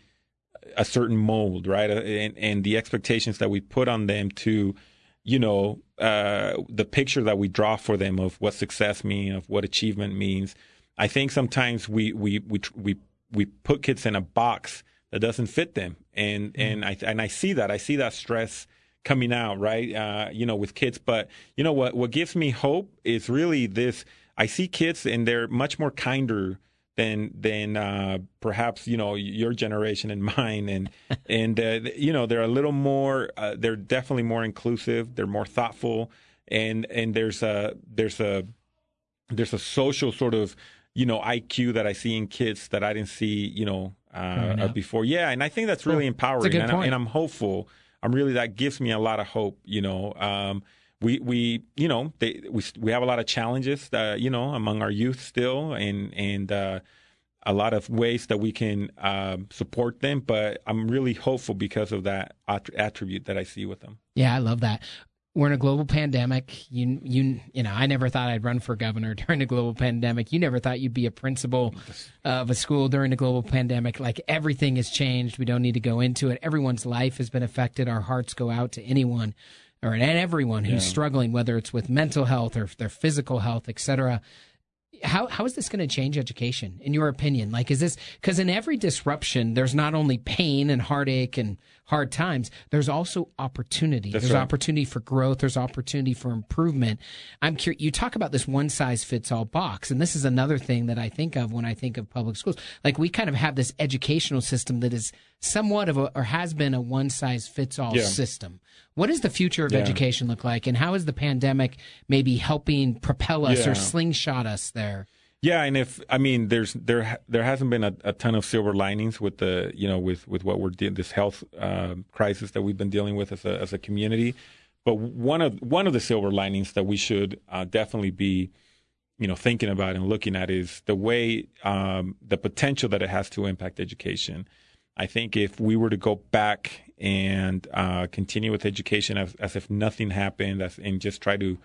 a certain mold, right, uh, and, and the expectations that we put on them to, you know, uh, the picture that we draw for them of what success means, of what achievement means. I think sometimes we we we we we put kids in a box that doesn't fit them, and mm-hmm. and I and I see that I see that stress coming out, right? Uh, you know, with kids. But you know what? What gives me hope is really this. I see kids, and they're much more kinder than than uh, perhaps you know your generation and mine, and and uh, you know they're a little more. Uh, they're definitely more inclusive. They're more thoughtful, and and there's a there's a there's a social sort of you know IQ that I see in kids that I didn't see you know uh, before. Yeah, and I think that's really empowering, and, I, and I'm hopeful I'm really that gives me a lot of hope. You know, um, we we you know they, we we have a lot of challenges, uh, you know, among our youth still, and and uh, a lot of ways that we can um, support them. But I'm really hopeful because of that attribute that I see with them.
Yeah, I love that. We're in a global pandemic. You, you, you know, I never thought I'd run for governor during a global pandemic. You never thought you'd be a principal of a school during a global pandemic. Like everything has changed. We don't need to go into it. Everyone's life has been affected. Our hearts go out to anyone or and everyone who's yeah. struggling, whether it's with mental health or their physical health, et cetera how how is this going to change education in your opinion? Like is this because in every disruption there's not only pain and heartache and hard times there's also opportunity. That's there's right. opportunity for growth there's opportunity for improvement. I'm curious you talk about this one size fits all box and this is another thing that i think of when i think of public schools. Like we kind of have this educational system that is somewhat of a or has been a one size fits all yeah. system what does the future of yeah. education look like, and how is the pandemic maybe helping propel us yeah. or slingshot us there?
Yeah, and if I mean, there's there there hasn't been a, a ton of silver linings with the you know with with what we're dealing this health uh, crisis that we've been dealing with as a as a community. But one of one of the silver linings that we should uh, definitely be you know thinking about and looking at is the way um, the potential that it has to impact education. I think if we were to go back and uh, continue with education as, as if nothing happened as, and just try to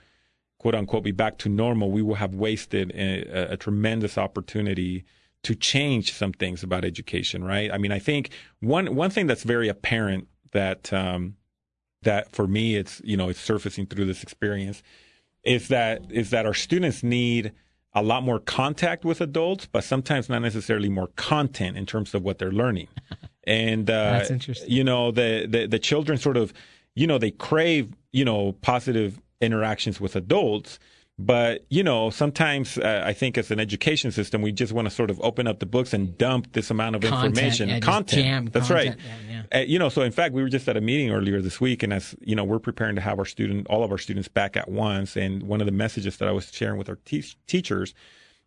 quote unquote be back to normal, we will have wasted a, a, tremendous opportunity to change some things about education, right? I mean, I think one one thing that's very apparent that um, that for me it's you know it's surfacing through this experience is that is that our students need a lot more contact with adults, but sometimes not necessarily more content in terms of what they're learning. And uh,
that's interesting.
You know, the, the the children sort of, you know, they crave you know positive interactions with adults. But you know, sometimes uh, I think as an education system, we just want to sort of open up the books and dump this amount of
content,
information,
yeah,
content.
That's
content
right. Yeah,
yeah. Uh, you know, so in fact, we were just at a meeting earlier this week, and as you know, we're preparing to have our student, all of our students back at once. And one of the messages that I was sharing with our te- teachers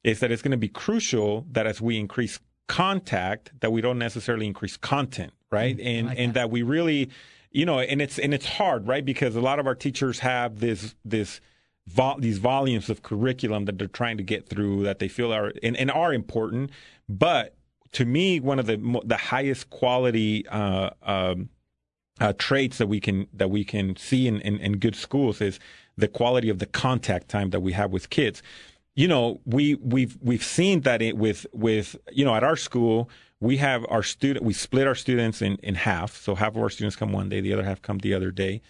is that it's going to be crucial that as we increase contact that we don't necessarily increase content, right? Mm, and like and that. that we really, you know, and it's and it's hard, right? Because a lot of our teachers have this this Vol- these volumes of curriculum that they're trying to get through that they feel are and, and are important. But to me, one of the the highest quality uh, um, uh, traits that we can that we can see in, in, in good schools is the quality of the contact time that we have with kids you know, we we've we've seen that it with with you know at our school we have our student we split our students in in half. So half of our students come one day, the other half come the other day.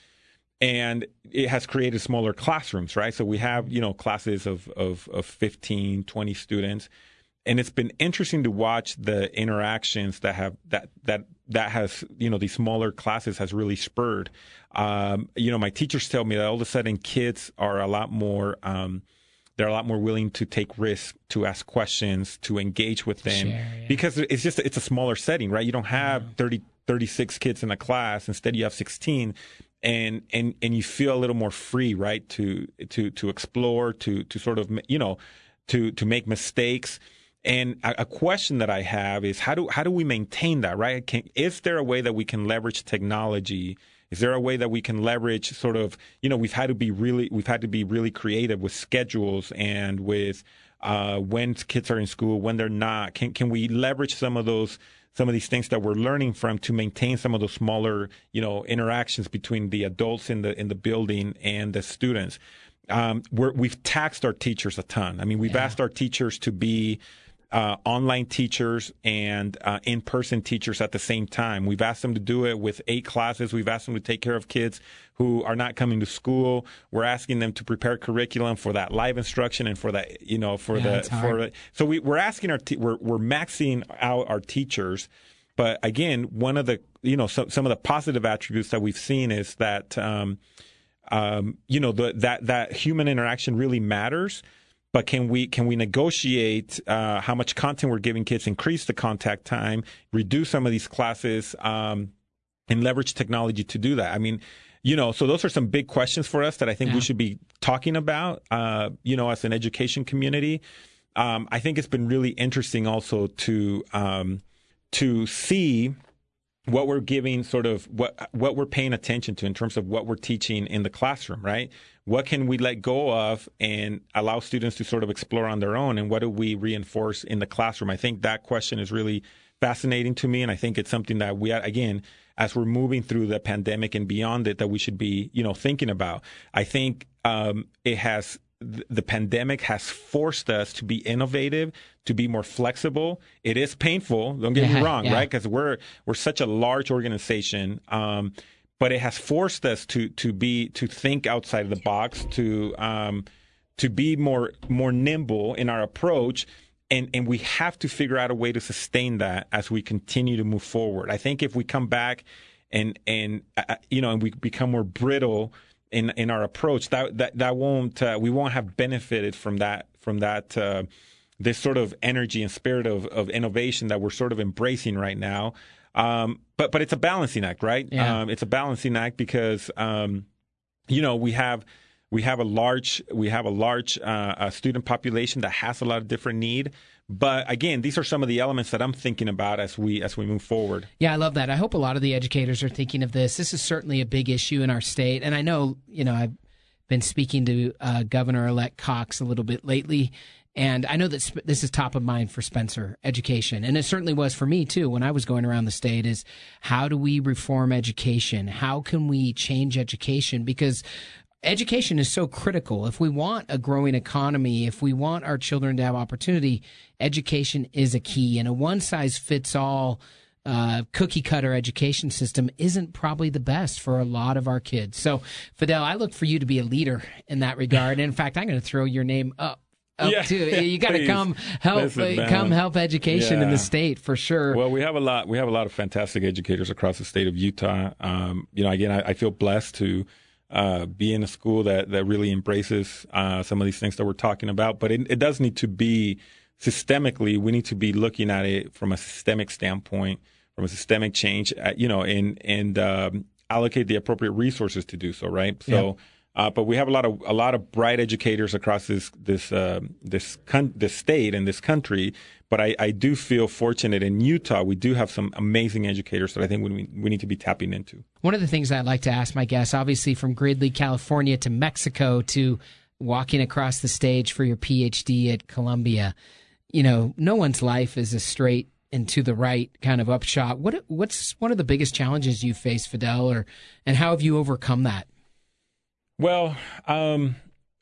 And it has created smaller classrooms, right? So we have, you know, classes of, of, of 15, 20 students. And it's been interesting to watch the interactions that have that that that has you know these smaller classes has really spurred. Um, you know, my teachers tell me that all of a sudden kids are a lot more um, they're a lot more willing to take risks, to ask questions, to engage with them yeah. because it's just it's a smaller setting, right? You don't have yeah. 30, 36 kids in a class. Instead, you have 16 and and and you feel a little more free, right? To to to explore, to to sort of you know, to to make mistakes. And a, a question that I have is how do how do we maintain that, right? Can, is there a way that we can leverage technology is there a way that we can leverage sort of, you know, we've had to be really, we've had to be really creative with schedules and with uh, when kids are in school, when they're not. Can can we leverage some of those? Some of these things that we're learning from to maintain some of those smaller, you know, interactions between the adults in the in the building and the students. Um, we have taxed our teachers a ton. I mean, we've yeah. asked our teachers to be uh, online teachers and uh, in person teachers at the same time. We've asked them to do it with eight classes. We've asked them to take care of kids who are not coming to school. We're asking them to prepare curriculum for that live instruction and for that, you know, for yeah, the, for the, so we, we're asking our, te- we're, we're maxing out our teachers. But again, one of the, you know, so, some of the positive attributes that we've seen is that, um, um, you know, the, that, that human interaction really matters but can we can we negotiate uh, how much content we're giving kids, increase the contact time, reduce some of these classes, um, and leverage technology to do that? I mean, you know, so those are some big questions for us that I think yeah. we should be talking about. Uh, you know, as an education community, um, I think it's been really interesting also to um, to see what we're giving sort of what what we're paying attention to in terms of what we're teaching in the classroom right what can we let go of and allow students to sort of explore on their own and what do we reinforce in the classroom i think that question is really fascinating to me and i think it's something that we again as we're moving through the pandemic and beyond it that we should be, you know, thinking about. I think um, it has the pandemic has forced us to be innovative, to be more flexible. It is painful. Don't get
Yeah,
me wrong,
yeah.
right? Because we're we're such a large organization, um, but it has forced us to to be to think outside of the box, to um, to be more more nimble in our approach. And, and we have to figure out a way to sustain that as we continue to move forward. I think if we come back and and uh, you know and we become more brittle in in our approach, that that that won't uh, we won't have benefited from that from that uh, this sort of energy and spirit of of innovation that we're sort of embracing right now. Um, but but it's a balancing act, right?
Yeah.
Um, it's a balancing act because um, you know we have we have a large we have a large uh, student population that has a lot of different need. But again, these are some of the elements that I'm thinking about as we as we move forward.
Yeah, I love that. I hope a lot of the educators are thinking of this. This is certainly a big issue in our state, and I know you know I've been speaking to uh, Governor-elect Cox a little bit lately, and I know that sp- this is top of mind for Spencer education, and it certainly was for me too when I was going around the state. Is how do we reform education? How can we change education? Because education is so critical. If we want a growing economy, if we want our children to have opportunity, education is a key. And a one size fits all uh, cookie cutter education system isn't probably the best for a lot of our kids. So, Fidel, I look for you to be a leader in that regard. And in fact, I'm going to throw your name up. Up
Yeah,
too. You got to come help, uh, come help education in the state for sure.
Well, we have a lot. We have a lot of fantastic educators across the state of Utah. Um, you know, again, I, I feel blessed to uh, be in a school that that really embraces uh, some of these things that we're talking about. But it, it does need to be systemically. We need to be looking at it from a systemic standpoint, from a systemic change. Uh, you know, and and um, allocate the appropriate resources to do so. Right. So. Uh, but we have a lot of a lot of bright educators across this this uh, this con- this state and this country. But I, I do feel fortunate in Utah. We do have some amazing educators that I think we we need to be tapping into.
One of the things I'd like to ask my guests, obviously from Gridley, California to Mexico to walking across the stage for your PhD at Columbia, you know, no one's life is a straight and to the right kind of upshot. What what's one of the biggest challenges you face, Fidel, or and how have you overcome that?
Well, um,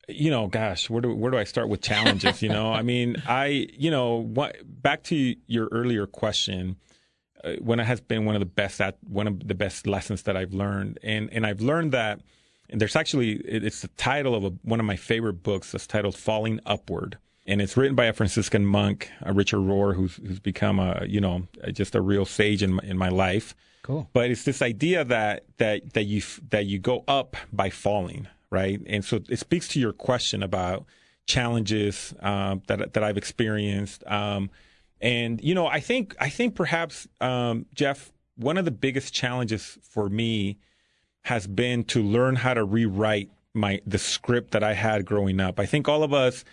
you know, gosh, where do where do I start with challenges? you know, I mean, I you know, what back to your earlier question. Uh, when it has been one of the best at one of the best lessons that I've learned, and and I've learned that. And there's actually it- it's the title of a, one of my favorite books. That's titled "Falling Upward," and it's written by a Franciscan monk, uh, Richard Rohr, who's who's become a you know just a real sage in my, in my life.
Cool.
But it's this idea that that that you that you go up by falling, right? And so it speaks to your question about challenges um, that that I've experienced. Um, and you know, I think I think perhaps um, Jeff, one of the biggest challenges for me has been to learn how to rewrite my the script that I had growing up. I think all of us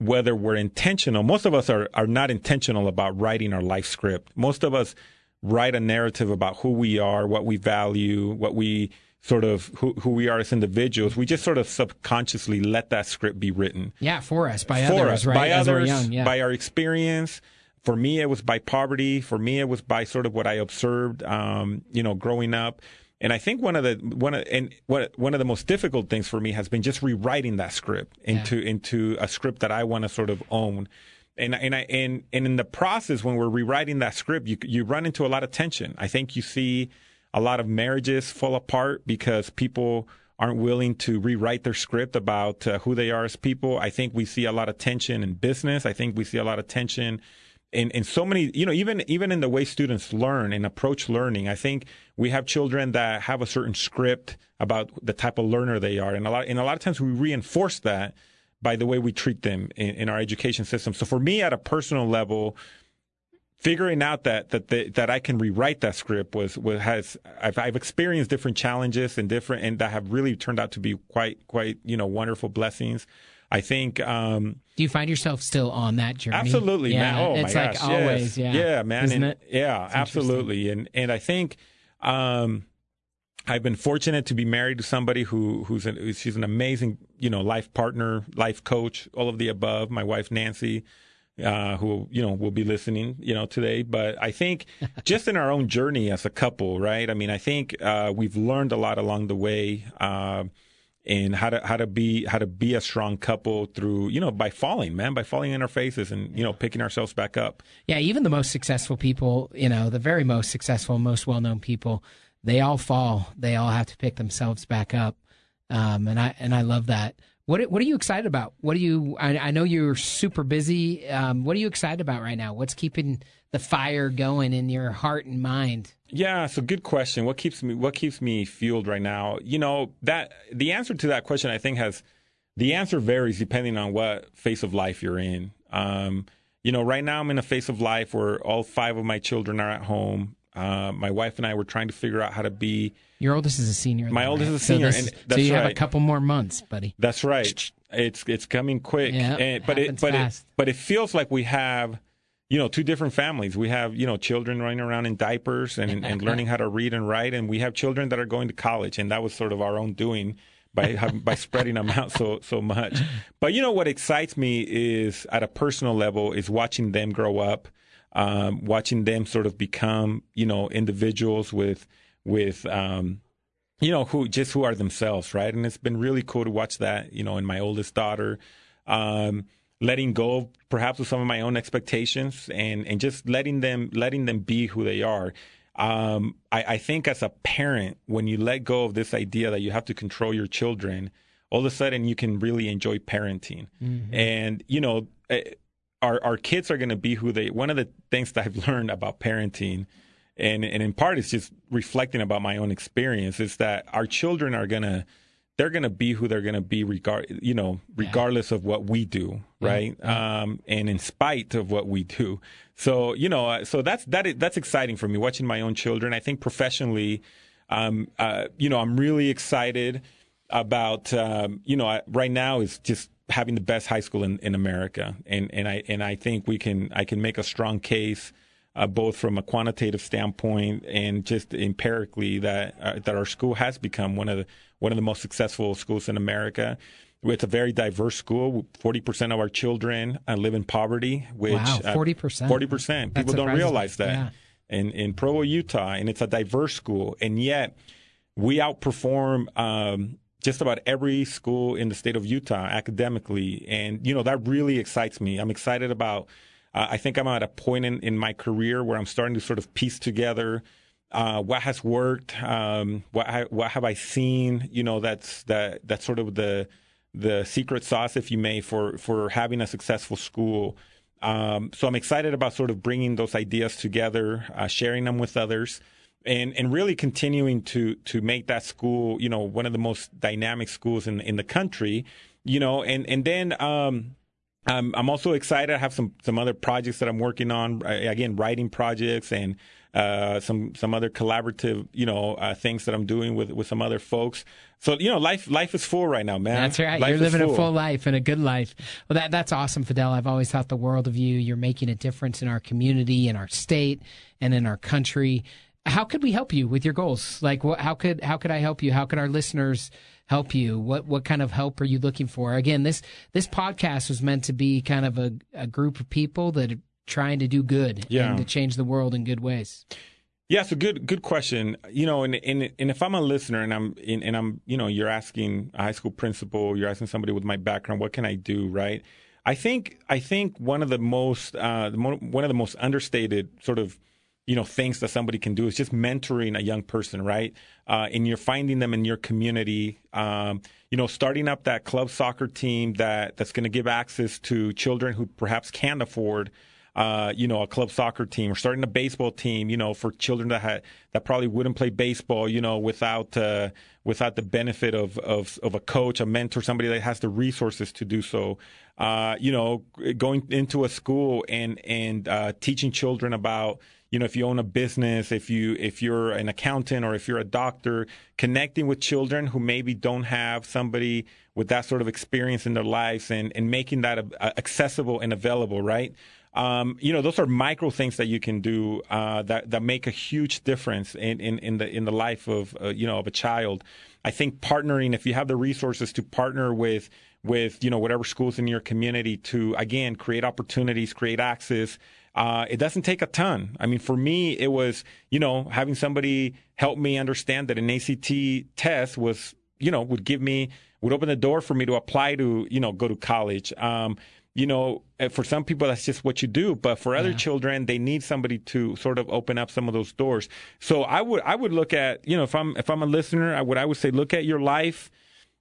whether we're intentional, most of us are, are not intentional about writing our life script. Most of us write a narrative about who we are, what we value, what we sort of who, who we are as individuals. We just sort of subconsciously let that script be written
Yeah, for us by
for
others,
us,
right?
by
As
others,
young, yeah.
by our experience. For me, it was by poverty. For me, it was by sort of what I observed, um, you know, growing up. And I think one of the one of, and what one of the most difficult things for me has been just rewriting that script into into a script that I want to sort of own. And and I and and in the process, when we're rewriting that script, you you run into a lot of tension. I think you see a lot of marriages fall apart because people aren't willing to rewrite their script about uh, who they are as people. I think we see a lot of tension in business. I think we see a lot of tension in, in so many, you know, even even in the way students learn and approach learning. I think we have children that have a certain script about the type of learner they are, and a lot and a lot of times we reinforce that by the way we treat them in, in our education system. So for me, at a personal level, figuring out that that the, that I can rewrite that script was was has I've, I've experienced different challenges and different and that have really turned out to be quite quite you know wonderful blessings. I think um,
Do you find yourself still on that journey?
absolutely,
yeah,
man. Oh
it's
my
like
gosh,
always,
yes.
yeah,
yeah, man,
Isn't
and-
it?
yeah,
interesting.
absolutely, and and I think. Um, I've been fortunate to be married to somebody who who's an, she's an amazing you know life partner, life coach, all of the above. My wife Nancy, uh, who you know will be listening, you know, today. But I think just in our own journey as a couple, right? I mean, I think uh, we've learned a lot along the way. Uh, and how to how to be how to be a strong couple through you know by falling man by falling in our faces and you know picking ourselves back up
yeah even the most successful people you know the very most successful most well-known people they all fall they all have to pick themselves back up um, and i and i love that what what are you excited about what are you i, I know you're super busy um, what are you excited about right now what's keeping the fire going in your heart and mind
yeah, so good question. What keeps me what keeps me fueled right now? You know, that the answer to that question I think has the answer varies depending on what phase of life you're in. Um, you know, right now I'm in a phase of life where all five of my children are at home. Uh, my wife and I were trying to figure out how to be.
Your oldest is a senior.
My oldest
right?
is a senior,
so, this,
and that's
so you
right.
have a couple more months, buddy.
That's right. It's it's coming quick,
Yeah,
and, but it but
fast.
it but it feels like we have you know two different families. We have you know children running around in diapers and and learning how to read and write, and we have children that are going to college, and that was sort of our own doing by by spreading them out so so much. But you know what excites me is at a personal level is watching them grow up, um, watching them sort of become you know individuals with with um, you know who just who are themselves right? And it's been really cool to watch that you know in my oldest daughter um letting go perhaps of some of my own expectations and and just letting them letting them be who they are. Um i i think as a parent when you let go of this idea that you have to control your children all of a sudden you can really enjoy parenting. And you know eh, our our kids are going to be who they one of the things that i've learned about parenting and and in part it's just reflecting about my own experience is that our children are gonna they're gonna be who they're gonna be regard you know regardless of what we do right? Um and in spite of what we do. So you know uh, so that's that is, that's exciting for me watching my own children. I think professionally um uh you know i'm really excited about um you know I, right now is just having the best high school in, in america and and i and i think we can i can make a strong case uh, both from a quantitative standpoint and just empirically that uh, that our school has become one of the one of the most successful schools in America. It's a very diverse school. Forty percent of our children uh, live in poverty, which
Wow, 40%.
Forty percent. People don't realize that.
Yeah.
In in Provo, Utah, and it's a diverse school, and yet we outperform um, just about every school in the state of Utah academically, and you know that really excites me. I'm excited about. Uh, I think I'm at a point in, in my career where I'm starting to sort of piece together uh, what has worked, um, what I, what have I seen. You know, that's that that's sort of the the secret sauce, if you may, for for having a successful school. Um, so I'm excited about sort of bringing those ideas together, uh, sharing them with others, and and really continuing to to make that school, you know, one of the most dynamic schools in in the country. You know, and and then. Um, I'm, I'm also excited. I have some, some other projects that I'm working on. Again, writing projects and uh, some some other collaborative, you know, uh, things that I'm doing with, with some other folks. So you know, life life is full right now, man.
That's right.
Life
You're living a full life and a good life. Well, that that's awesome, Fidel. I've always thought the world of you. You're making a difference in our community, in our state, and in our country. How could we help you with your goals? Like, what, how could how could I help you? How could our listeners help you? What what kind of help are you looking for? Again, this this podcast was meant to be kind of a, a group of people that are trying to do good
Yeah.
and to change the world in good ways.
Yeah, so good good question. You know, and and, and if I'm a listener and I'm and, and I'm you know you're asking a high school principal, you're asking somebody with my background, what can I do, right? I think I think one of the most uh, the mo- one of the most understated sort of you know things that somebody can do is just mentoring a young person, right? Uh, and you're finding them in your community. Um, you know, starting up that club soccer team that that's going to give access to children who perhaps can't afford uh, you know, a club soccer team or starting a baseball team, you know, for children that had that probably wouldn't play baseball, you know, without uh, without the benefit of, of of a coach, a mentor, somebody that has the resources to do so. Uh, you know, going into a school and and uh, teaching children about you know if you own a business if you if you're an accountant or if you're a doctor connecting with children who maybe don't have somebody with that sort of experience in their lives and and making that accessible and available right um, you know, those are micro things that you can do uh, that that make a huge difference in, in, in the in the life of uh, you know of a child. I think partnering, if you have the resources to partner with with you know whatever schools in your community to again create opportunities, create access. Uh, it doesn't take a ton. I mean, for me, it was you know having somebody help me understand that an ACT test was you know would give me would open the door for me to apply to you know go to college. Um, you know, eh, for some people that's just what you do, but for other yeah. children, they need somebody to sort of open up some of those doors. So I would I would look at you know if I'm if I'm a listener, I would I would say look at your life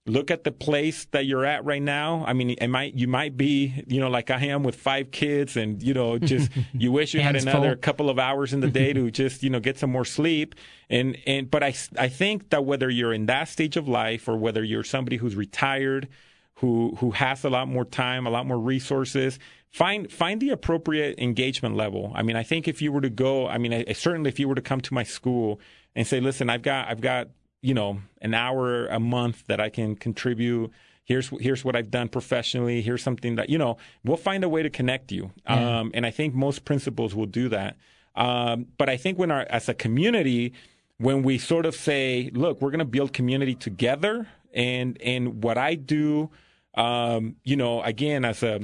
look at the place that you're at right now. I mean, it might you might be, you know, like I am with five kids, and you know, just you wish you had another full. couple of hours in the day to just you know get some more sleep. And and but I I think that whether you're in that stage of life or whether you're somebody who's retired, who who has a lot more time, a lot more resources. Find find the appropriate engagement level. I mean, I think if you were to go, I mean, I, certainly if you were to come to my school and say, "Listen, I've got I've got you know an hour a month that I can contribute. Here's here's what I've done professionally. Here's something that you know. We'll find a way to connect you, yeah. um, and I think most principals will do that. Um, but I think when our as a community, when we sort of say, look, we're going to build community together, and and what I do, um, you know, again as a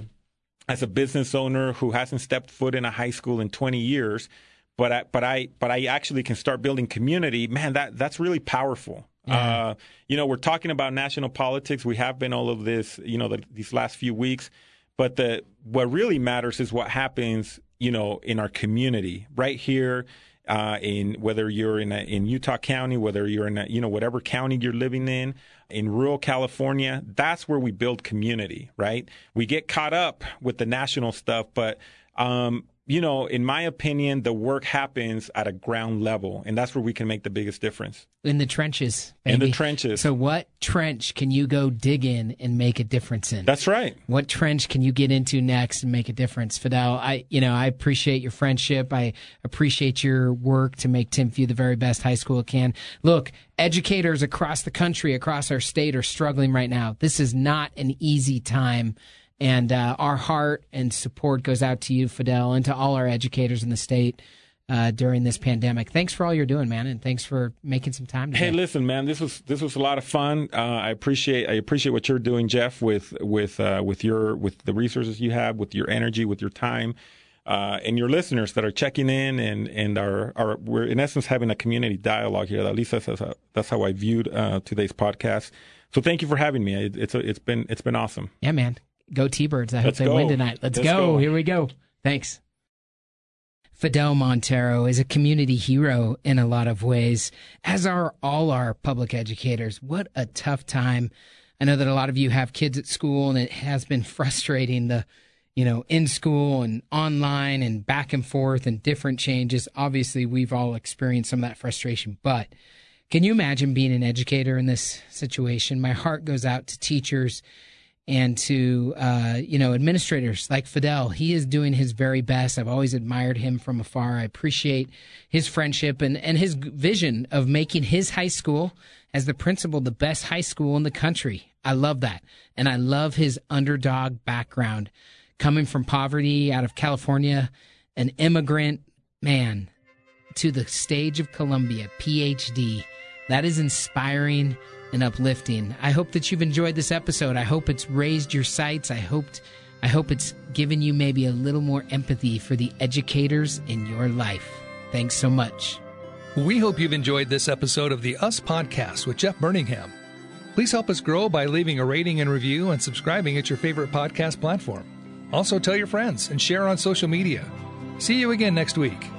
as a business owner who hasn't stepped foot in a high school in 20 years but I, but I but I actually can start building community. Man, that that's really powerful. Yeah. Uh, you know, we're talking about national politics. We have been all of this, you know, the, these last few weeks. But the what really matters is what happens, you know, in our community right here. Uh, in whether you're in a, in Utah County, whether you're in a, you know whatever county you're living in, in rural California, that's where we build community, right? We get caught up with the national stuff, but um, you know, in my opinion, the work happens at a ground level, and that's where we can make the biggest difference.
In the trenches.
Baby. In the trenches.
So, what trench can you go dig in and make a difference in?
That's right.
What trench can you get into next and make a difference, Fidel? I, you know, I appreciate your friendship. I appreciate your work to make Timpview the very best high school it can. Look, educators across the country, across our state, are struggling right now. This is not an easy time and uh, our heart and support goes out to you, Fidel, and to all our educators in the state. Uh, during this pandemic. Thanks for all you're doing, man, and thanks for making some time. Today.
Hey, listen, man, this was this was a lot of fun. Uh, I appreciate I appreciate what you're doing, Jeff, with with uh, with your with the resources you have, with your energy, with your time. Uh, and your listeners that are checking in and, and are, are, we're in essence having a community dialogue here. At least that's, that's how I viewed uh, today's podcast. So thank you for having me. It, it's, a, it's been, it's been awesome.
Yeah, man. Go T-Birds. I hope Let's they go. win tonight. Let's, Let's go. go. Here we go. Thanks. Fidel Montero is a community hero in a lot of ways, as are all our public educators. What a tough time. I know that a lot of you have kids at school and it has been frustrating the, you know, in school and online and back and forth and different changes. Obviously, we've all experienced some of that frustration, but can you imagine being an educator in this situation? My heart goes out to teachers and to uh, you know administrators like Fidel. He is doing his very best. I've always admired him from afar. I appreciate his friendship and and his vision of making his high school as the principal the best high school in the country. I love that, and I love his underdog background, coming from poverty out of California, an immigrant man to the stage of Columbia, PhD. That is inspiring and uplifting. I hope that you've enjoyed this episode. I hope it's raised your sights. I hoped I hope it's given you maybe a little more empathy for the educators in your life. Thanks so much.
We hope you've enjoyed this episode of the Us Podcast with Jeff Burningham. Please help us grow by leaving a rating and review and subscribing at your favorite podcast platform. Also, tell your friends and share on social media. See you again next week.